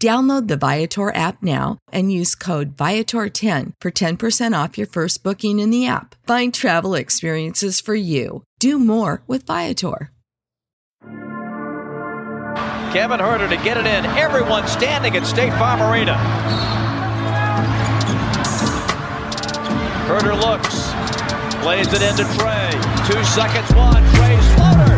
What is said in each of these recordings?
Download the Viator app now and use code Viator10 for 10% off your first booking in the app. Find travel experiences for you. Do more with Viator. Kevin Huerter to get it in. Everyone standing at State Farm Arena. Huerter looks, plays it into Trey. Two seconds, one. Floater.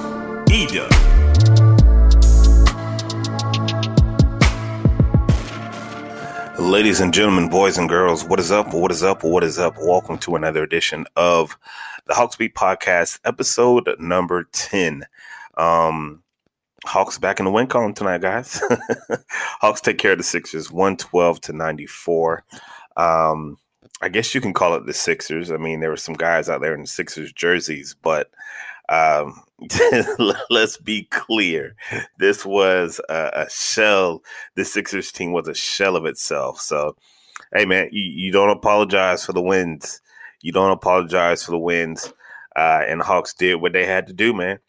Eda. Ladies and gentlemen, boys and girls, what is up? What is up? What is up? Welcome to another edition of the Hawks Beat Podcast, episode number 10. Um, Hawks back in the win column tonight, guys. Hawks take care of the Sixers 112 to 94. Um, I guess you can call it the Sixers. I mean, there were some guys out there in the Sixers jerseys, but um, let's be clear. This was a, a shell. The Sixers team was a shell of itself. So, hey, man, you, you don't apologize for the wins. You don't apologize for the wins. Uh, and the Hawks did what they had to do, man.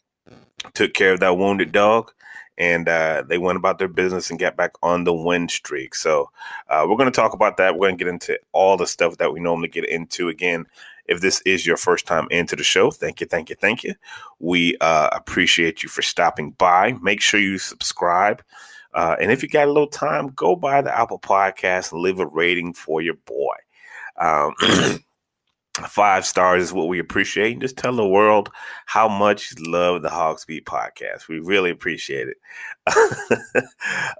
Took care of that wounded dog and uh, they went about their business and got back on the win streak. So uh, we're going to talk about that. We're going to get into all the stuff that we normally get into. Again, if this is your first time into the show, thank you, thank you, thank you. We uh, appreciate you for stopping by. Make sure you subscribe. Uh, and if you got a little time, go by the Apple Podcast and leave a rating for your boy. Um, five stars is what we appreciate. Just tell the world how much you love the Hawks Beat podcast. We really appreciate it.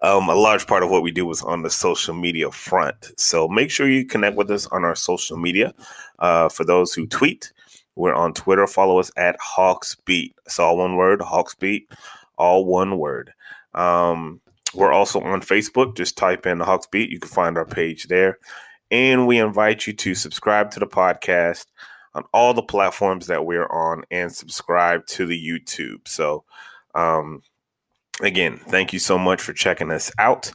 um, a large part of what we do is on the social media front. So make sure you connect with us on our social media. Uh, for those who tweet, we're on Twitter. Follow us at Hawks Beat. It's all one word, Hawks Beat, all one word. Um, we're also on Facebook. Just type in the Hawks Beat. You can find our page there. And we invite you to subscribe to the podcast on all the platforms that we're on and subscribe to the YouTube. So, um, again, thank you so much for checking us out.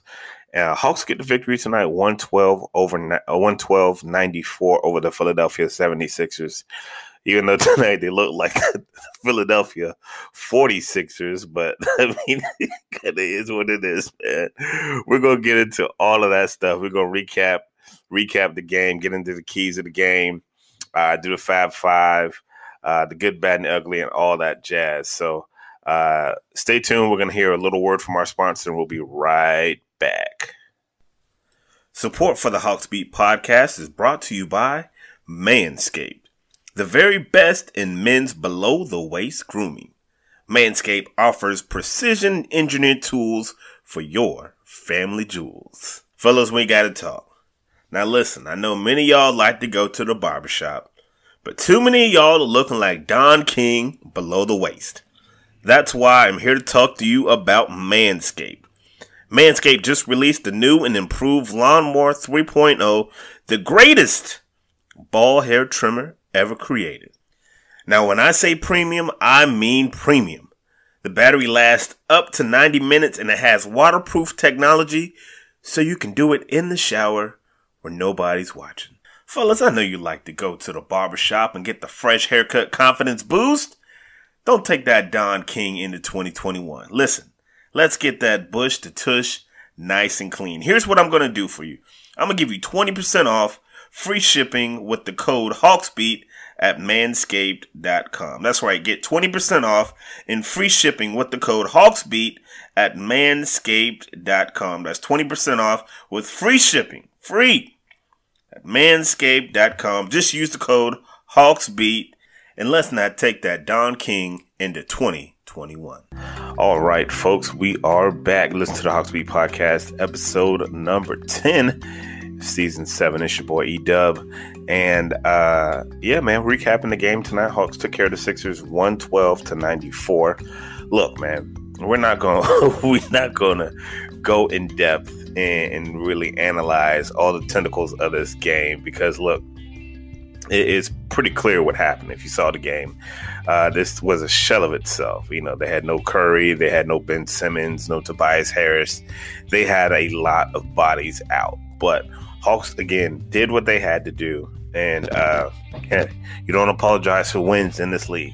Uh, Hawks get the victory tonight 112 over uh, 112 94 over the Philadelphia 76ers. Even though tonight they look like Philadelphia 46ers, but I mean, it is what it is, man. We're going to get into all of that stuff. We're going to recap recap the game, get into the keys of the game, uh, do the Fab Five, uh, the good, bad, and ugly, and all that jazz. So uh, stay tuned. We're going to hear a little word from our sponsor, and we'll be right back. Support for the Hawks Beat podcast is brought to you by Manscaped, the very best in men's below the waist grooming. Manscaped offers precision engineered tools for your family jewels. Fellas, we got to talk. Now, listen, I know many y'all like to go to the barbershop, but too many y'all are looking like Don King below the waist. That's why I'm here to talk to you about Manscaped. Manscaped just released the new and improved Lawnmower 3.0, the greatest ball hair trimmer ever created. Now, when I say premium, I mean premium. The battery lasts up to 90 minutes and it has waterproof technology so you can do it in the shower where nobody's watching. Fellas, I know you like to go to the barbershop and get the fresh haircut confidence boost. Don't take that Don King into 2021. Listen, let's get that bush to tush nice and clean. Here's what I'm going to do for you. I'm going to give you 20% off free shipping with the code HawksBeat at manscaped.com. That's right. Get 20% off and free shipping with the code HawksBeat at manscaped.com. That's 20% off with free shipping. Free at manscaped.com. Just use the code HawksBeat and let's not take that Don King into 2021. All right, folks, we are back. Listen to the Hawks Beat podcast, episode number 10, season 7. It's your boy E Dub. And uh, yeah, man, recapping the game tonight. Hawks took care of the Sixers 112 to 94. Look, man, we're not gonna we're not to go in depth and, and really analyze all the tentacles of this game because look, it is pretty clear what happened if you saw the game. Uh, this was a shell of itself. You know, they had no Curry, they had no Ben Simmons, no Tobias Harris. They had a lot of bodies out. But Hawks, again, did what they had to do. And uh, you don't apologize for wins in this league.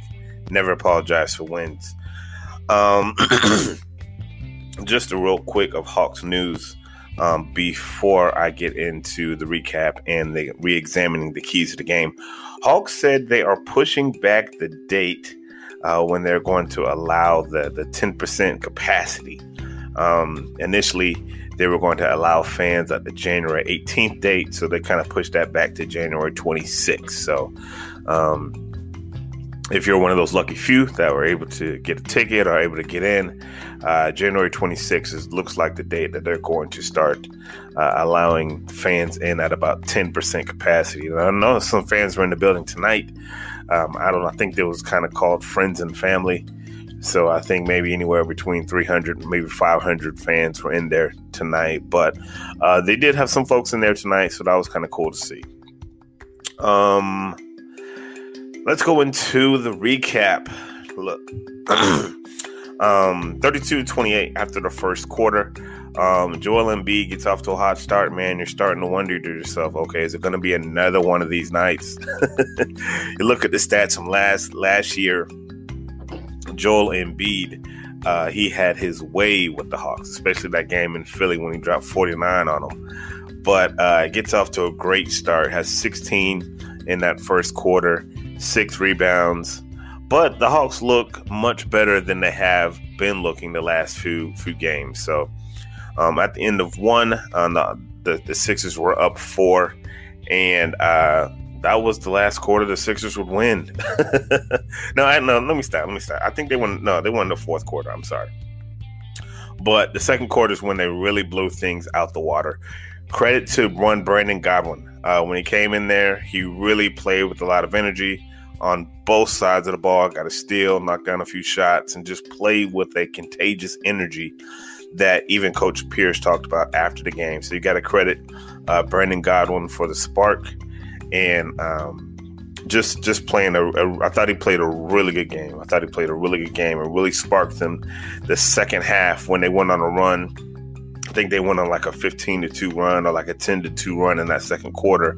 Never apologize for wins. Um, just a real quick of Hawks news um, before I get into the recap and the re-examining the keys to the game. Hawks said they are pushing back the date uh, when they're going to allow the the 10% capacity. Um, initially, they were going to allow fans at the January 18th date, so they kind of pushed that back to January 26th. So, um, if you're one of those lucky few that were able to get a ticket or able to get in, uh, January 26th is, looks like the date that they're going to start uh, allowing fans in at about 10% capacity. And I know some fans were in the building tonight. Um, I don't. I think it was kind of called friends and family. So I think maybe anywhere between 300, maybe 500 fans were in there tonight. But uh, they did have some folks in there tonight, so that was kind of cool to see. Um, Let's go into the recap. Look, um, 32-28 after the first quarter. Um, Joel Embiid gets off to a hot start, man. You're starting to wonder to yourself, okay, is it going to be another one of these nights? you look at the stats from last last year. Joel Embiid, uh, he had his way with the Hawks, especially that game in Philly when he dropped 49 on them. But uh, gets off to a great start. Has 16 in that first quarter six rebounds. But the Hawks look much better than they have been looking the last few few games. So um, at the end of one, uh, the, the, the Sixers were up four, and uh, that was the last quarter the Sixers would win. no, I, no, let me stop. Let me stop. I think they won. No, they won the fourth quarter. I'm sorry. But the second quarter is when they really blew things out the water. Credit to one Brandon Goodwin. Uh, when he came in there, he really played with a lot of energy on both sides of the ball, got a steal, knocked down a few shots, and just played with a contagious energy that even Coach Pierce talked about after the game. So you got to credit uh, Brandon Godwin for the spark and um, just just playing a, a. I thought he played a really good game. I thought he played a really good game and really sparked them the second half when they went on a run think they went on like a 15 to 2 run or like a 10 to 2 run in that second quarter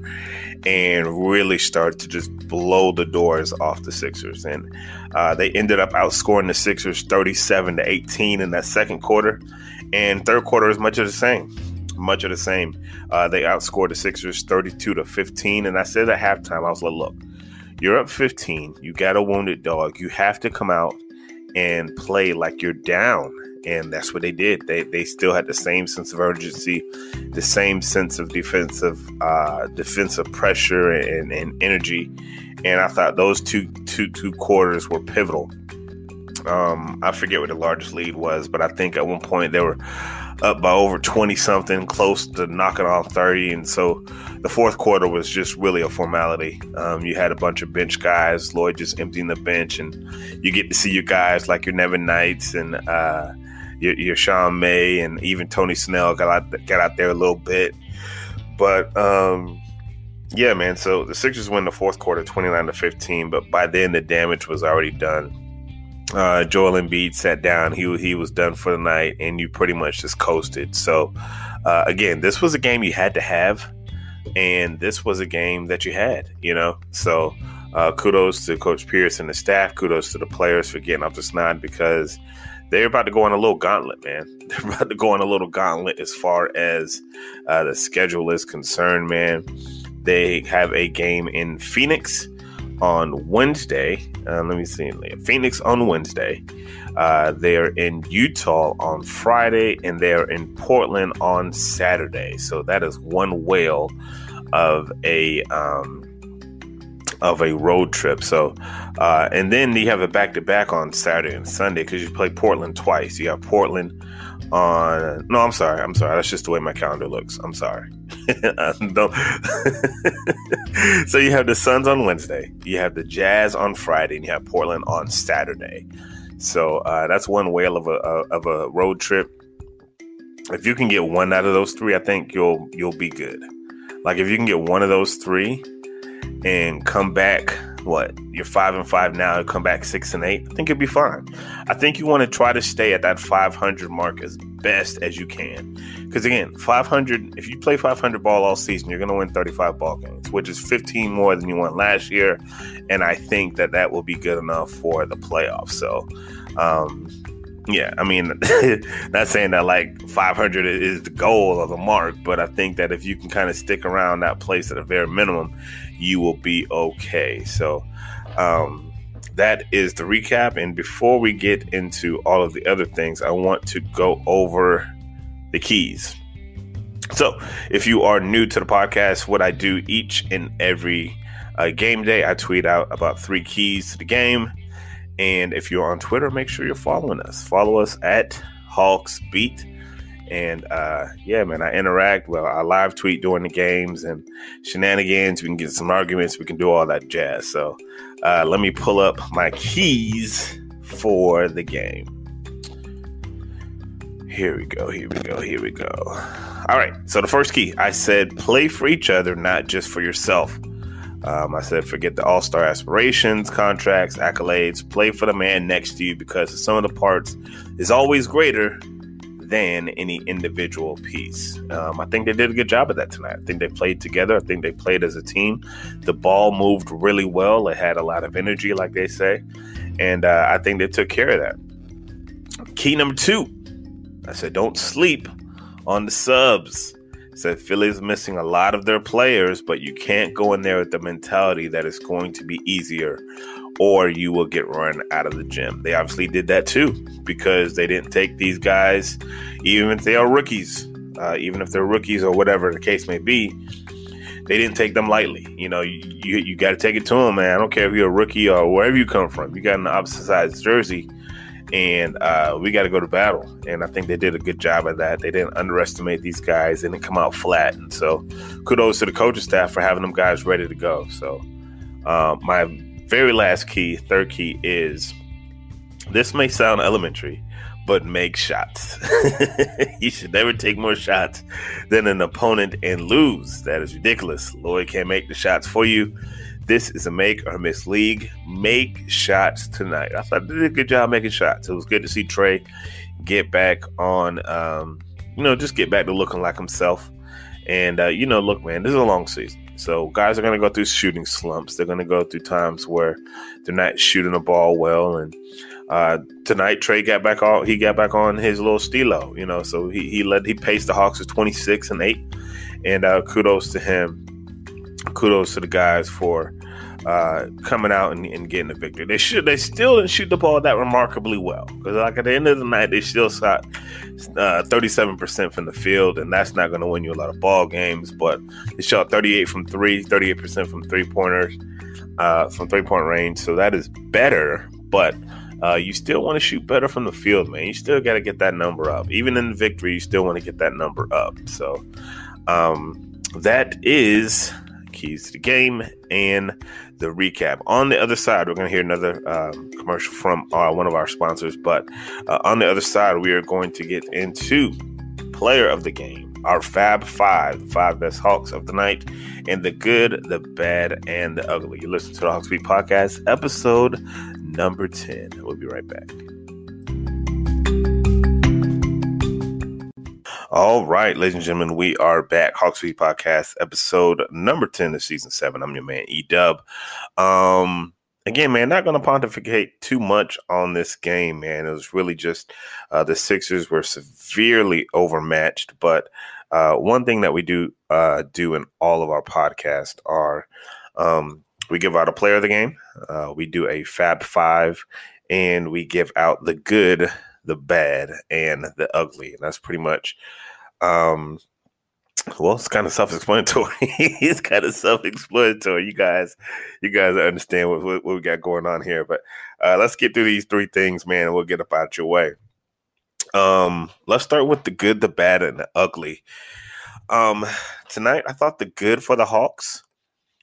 and really started to just blow the doors off the Sixers. And uh, they ended up outscoring the Sixers 37 to 18 in that second quarter. And third quarter is much of the same. Much of the same. Uh, they outscored the Sixers 32 to 15. And I said at halftime, I was like, look, you're up 15. You got a wounded dog. You have to come out and play like you're down. And that's what they did. They they still had the same sense of urgency, the same sense of defensive uh, defensive pressure and, and energy. And I thought those two two two quarters were pivotal. Um, I forget what the largest lead was, but I think at one point they were up by over 20 something, close to knocking off 30. And so the fourth quarter was just really a formality. Um, you had a bunch of bench guys, Lloyd just emptying the bench, and you get to see your guys like your Nevin Knights and uh, your, your Sean May and even Tony Snell got out, got out there a little bit. But um, yeah, man. So the Sixers win the fourth quarter, 29 to 15. But by then, the damage was already done uh, Joel Embiid sat down. He he was done for the night, and you pretty much just coasted. So uh, again, this was a game you had to have, and this was a game that you had. You know, so uh, kudos to Coach Pierce and the staff. Kudos to the players for getting off the snide because they're about to go on a little gauntlet, man. They're about to go on a little gauntlet as far as uh, the schedule is concerned, man. They have a game in Phoenix on Wednesday. Uh, let me see. Phoenix on Wednesday. Uh, they're in Utah on Friday, and they're in Portland on Saturday. So that is one whale of a um, of a road trip. So, uh, and then you have a back to back on Saturday and Sunday because you play Portland twice. You have Portland on. No, I'm sorry. I'm sorry. That's just the way my calendar looks. I'm sorry. so you have the Suns on Wednesday, you have the Jazz on Friday, and you have Portland on Saturday. So uh, that's one whale of a of a road trip. If you can get one out of those three, I think you'll you'll be good. Like if you can get one of those three and come back what you're five and five now come back six and eight i think you'll be fine. I think you want to try to stay at that 500 mark as best as you can. Because again 500 if you play 500 ball all season you're going to win 35 ball games which is 15 more than you won last year and i think that that will be good enough for the playoffs. So um, yeah, I mean, not saying that like 500 is the goal of the mark, but I think that if you can kind of stick around that place at a very minimum, you will be okay. So, um, that is the recap. And before we get into all of the other things, I want to go over the keys. So, if you are new to the podcast, what I do each and every uh, game day, I tweet out about three keys to the game. And if you're on Twitter, make sure you're following us. Follow us at Hawks Beat. And uh, yeah, man, I interact. Well, I live tweet during the games and shenanigans. We can get some arguments. We can do all that jazz. So uh, let me pull up my keys for the game. Here we go. Here we go. Here we go. All right. So the first key I said play for each other, not just for yourself. Um, I said forget the all star aspirations, contracts, accolades. Play for the man next to you because the sum of the parts is always greater than any individual piece. Um, I think they did a good job of that tonight. I think they played together. I think they played as a team. The ball moved really well. It had a lot of energy, like they say. And uh, I think they took care of that. Key number two I said, don't sleep on the subs. Said Philly's missing a lot of their players, but you can't go in there with the mentality that it's going to be easier or you will get run out of the gym. They obviously did that too because they didn't take these guys, even if they are rookies, uh, even if they're rookies or whatever the case may be. They didn't take them lightly. You know, you you, you got to take it to them, man. I don't care if you're a rookie or wherever you come from. You got an opposite size jersey, and uh, we got to go to battle. And I think they did a good job of that. They didn't underestimate these guys. They didn't come out flat. And so, kudos to the coaching staff for having them guys ready to go. So, uh, my very last key, third key is this may sound elementary, but make shots. you should never take more shots than an opponent and lose. That is ridiculous. Lloyd can't make the shots for you. This is a make or miss league. Make shots tonight. I thought they did a good job making shots. It was good to see Trey get back on, um, you know, just get back to looking like himself. And, uh, you know, look, man, this is a long season. So guys are going to go through shooting slumps. They're going to go through times where they're not shooting the ball well. And uh, tonight, Trey got back on. He got back on his little stilo, you know. So he he led he paced the Hawks with 26 and eight. And uh, kudos to him. Kudos to the guys for uh, coming out and, and, getting the victory. They should. They still didn't shoot the ball that remarkably well because, like at the end of the night, they still shot uh, thirty-seven percent from the field, and that's not going to win you a lot of ball games. But they shot thirty-eight from three, 38 percent from three pointers, uh, from three-point range. So that is better, but. Uh, you still want to shoot better from the field, man. You still got to get that number up. Even in victory, you still want to get that number up. So, um, that is keys to the game and the recap. On the other side, we're going to hear another um, commercial from uh, one of our sponsors. But uh, on the other side, we are going to get into player of the game, our Fab Five, five best Hawks of the night, and the good, the bad, and the ugly. You listen to the Hawks Beat Podcast, episode number 10. We'll be right back. All right, ladies and gentlemen, we are back. Hawks Beat Podcast, episode number 10 of season seven. I'm your man, E Dub. Um, again, man, not going to pontificate too much on this game, man. It was really just uh, the Sixers were severely overmatched. But uh, one thing that we do uh, do in all of our podcasts are um, we give out a player of the game, uh, we do a Fab Five, and we give out the good, the bad, and the ugly. And that's pretty much um, well, it's kind of self-explanatory. it's kind of self-explanatory. You guys, you guys understand what, what, what we got going on here. But uh, let's get through these three things, man, and we'll get up out your way. Um, let's start with the good, the bad, and the ugly. Um, tonight, I thought the good for the Hawks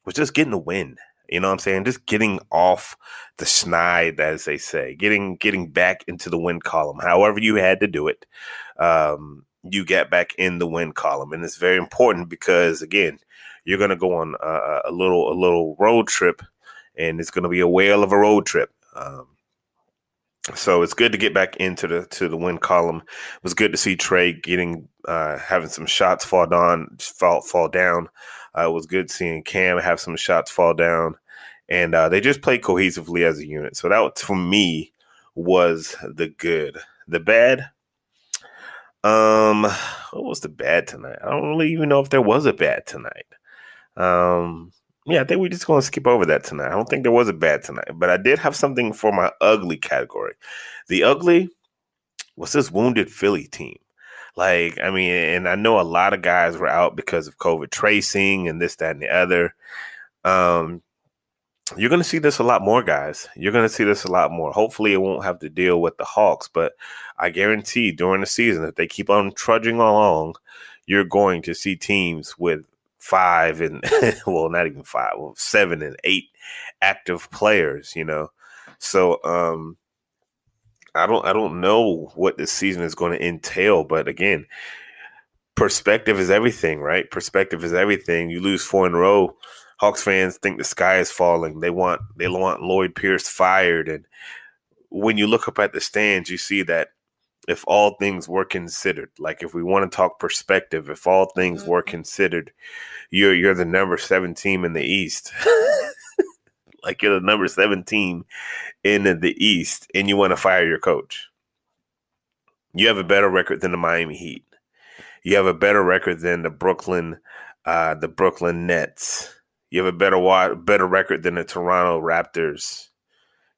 was just getting a win. You know what I'm saying? Just getting off the schneid, as they say, getting getting back into the win column. However, you had to do it. Um, you get back in the win column, and it's very important because again, you're going to go on a, a, little a little road trip, and it's going to be a whale of a road trip. Um, so it's good to get back into the to the win column. It was good to see Trey getting uh, having some shots fall down fall fall down. Uh, it was good seeing Cam have some shots fall down, and uh, they just played cohesively as a unit. So that for me was the good. The bad, um, what was the bad tonight? I don't really even know if there was a bad tonight. Um, yeah, I think we're just going to skip over that tonight. I don't think there was a bad tonight, but I did have something for my ugly category. The ugly was this wounded Philly team. Like, I mean, and I know a lot of guys were out because of COVID tracing and this, that, and the other. Um, you're going to see this a lot more, guys. You're going to see this a lot more. Hopefully, it won't have to deal with the Hawks, but I guarantee during the season, if they keep on trudging along, you're going to see teams with five and, well, not even five, well, seven and eight active players, you know? So, um, I don't, I don't know what this season is going to entail, but again, perspective is everything, right? Perspective is everything. You lose four in a row Hawks fans think the sky is falling. They want they want Lloyd Pierce fired. And when you look up at the stands, you see that if all things were considered, like if we want to talk perspective, if all things were mm-hmm. considered, you're you're the number seven team in the East. like you're the number seven team in the East, and you want to fire your coach. You have a better record than the Miami Heat. You have a better record than the Brooklyn, uh, the Brooklyn Nets. You have a better better record than the Toronto Raptors.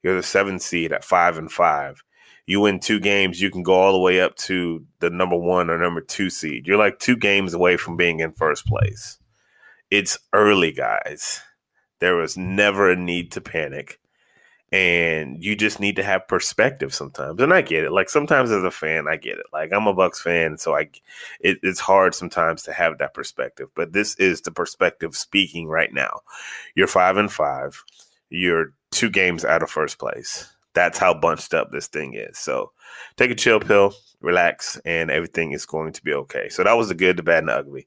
You're the seventh seed at five and five. You win two games, you can go all the way up to the number one or number two seed. You're like two games away from being in first place. It's early, guys. There was never a need to panic and you just need to have perspective sometimes. And i get it. Like sometimes as a fan i get it. Like i'm a bucks fan so i it, it's hard sometimes to have that perspective. But this is the perspective speaking right now. You're five and five. You're two games out of first place. That's how bunched up this thing is. So take a chill pill relax and everything is going to be okay. So that was the good the bad and the ugly.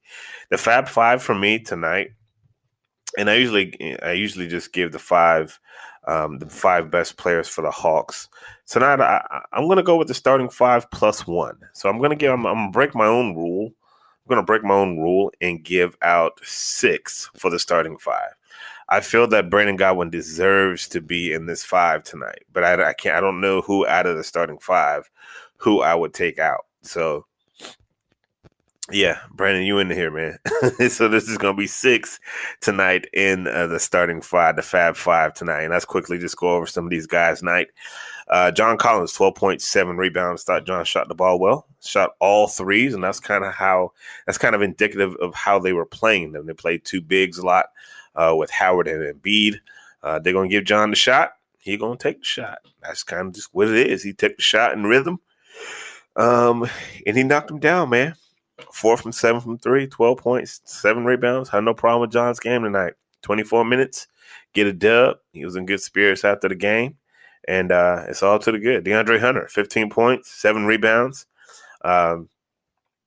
The fab five for me tonight and i usually i usually just give the five um, the five best players for the Hawks. Tonight, I, am going to go with the starting five plus one. So I'm going to give. I'm, I'm going to break my own rule. I'm going to break my own rule and give out six for the starting five. I feel that Brandon Godwin deserves to be in this five tonight, but I, I can't. I don't know who out of the starting five who I would take out. So Yeah, Brandon, you in here, man. so this is gonna be six tonight in uh, the starting five, the Fab Five tonight, and let's quickly just go over some of these guys tonight. Uh, John Collins, twelve point seven rebounds. Thought John shot the ball well, shot all threes, and that's kind of how that's kind of indicative of how they were playing them. They played two bigs a lot uh, with Howard and Embiid. Uh, they're gonna give John the shot. He gonna take the shot. That's kind of just what it is. He took the shot in rhythm, um, and he knocked him down, man. Four from seven from three, 12 points, seven rebounds. Had no problem with John's game tonight. 24 minutes, get a dub. He was in good spirits after the game. And uh, it's all to the good. DeAndre Hunter, 15 points, seven rebounds. Um,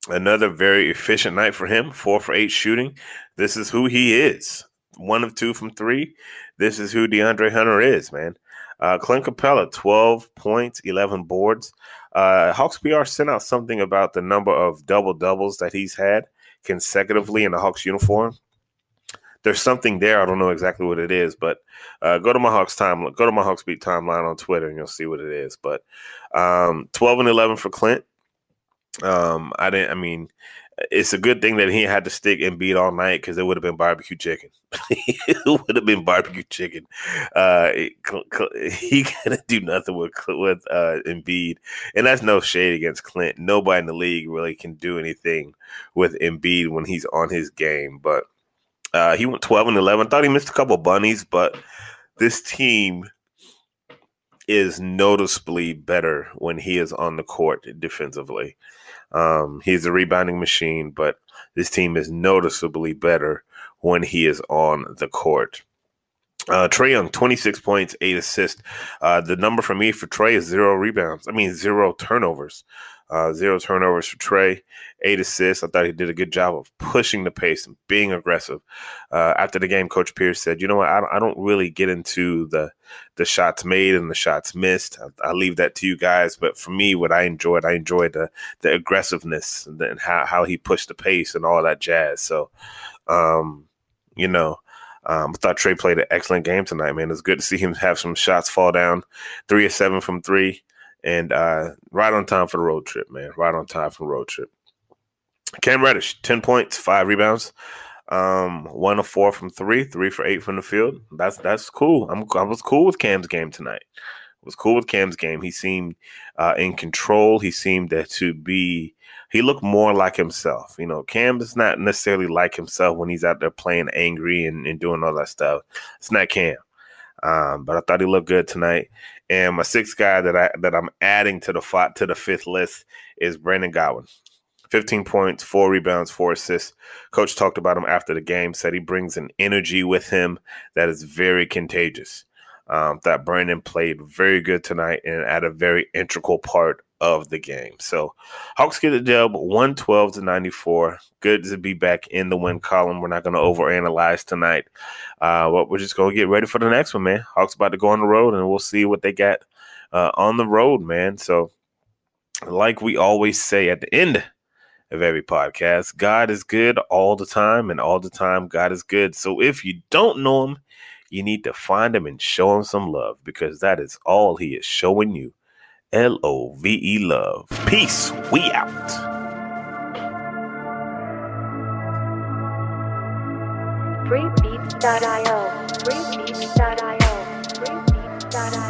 another very efficient night for him, four for eight shooting. This is who he is. One of two from three. This is who DeAndre Hunter is, man. Uh, Clint Capella, 12 points, 11 boards. Uh, Hawks PR sent out something about the number of double doubles that he's had consecutively in the Hawks uniform. There's something there. I don't know exactly what it is, but uh, go to my Hawks time, go to my Hawks beat timeline on Twitter, and you'll see what it is. But um, 12 and 11 for Clint. Um, I didn't. I mean, it's a good thing that he had to stick and beat all night because it would have been barbecue chicken. it would have been barbecue chicken. Uh, he couldn't do nothing with with uh, Embiid, and that's no shade against Clint. Nobody in the league really can do anything with Embiid when he's on his game. But uh, he went twelve and eleven. Thought he missed a couple bunnies, but this team is noticeably better when he is on the court defensively. Um, he's a rebounding machine, but this team is noticeably better when he is on the court. Uh, Trae Young, 26 points, eight assists. Uh, the number for me for Trae is zero rebounds. I mean, zero turnovers. Uh, zero turnovers for Trey, eight assists. I thought he did a good job of pushing the pace and being aggressive. Uh, after the game, Coach Pierce said, "You know what? I, I, don't really get into the the shots made and the shots missed. I, I, leave that to you guys. But for me, what I enjoyed, I enjoyed the the aggressiveness and, the, and how how he pushed the pace and all that jazz. So, um, you know." Um, I thought Trey played an excellent game tonight, man. It's good to see him have some shots fall down. Three or seven from three and uh, right on time for the road trip, man. Right on time for the road trip. Cam Reddish, 10 points, five rebounds, um, one of four from three, three for eight from the field. That's that's cool. I'm, I was cool with Cam's game tonight. I was cool with Cam's game. He seemed uh, in control. He seemed to be. He looked more like himself. You know, Cam is not necessarily like himself when he's out there playing angry and, and doing all that stuff. It's not Cam. Um, but I thought he looked good tonight. And my sixth guy that I that I'm adding to the five, to the fifth list is Brandon Goodwin. 15 points, four rebounds, four assists. Coach talked about him after the game, said he brings an energy with him that is very contagious. Um, that Brandon played very good tonight and at a very integral part of the game. So Hawks get a dub 112 to 94. Good to be back in the win column. We're not going to overanalyze tonight. Uh, but we're just going to get ready for the next one, man. Hawks about to go on the road and we'll see what they got uh, on the road, man. So, like we always say at the end of every podcast, God is good all the time, and all the time, God is good. So, if you don't know Him, you need to find Him and show Him some love because that is all He is showing you. L O V E love. Peace. We out. freebeats.io, freebeats.io, freebeats.io.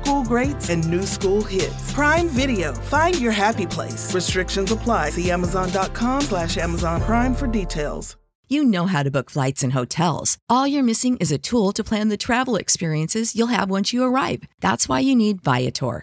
school greats and new school hits. Prime Video. Find your happy place. Restrictions apply. See Amazon.com slash Amazon Prime for details. You know how to book flights and hotels. All you're missing is a tool to plan the travel experiences you'll have once you arrive. That's why you need Viator.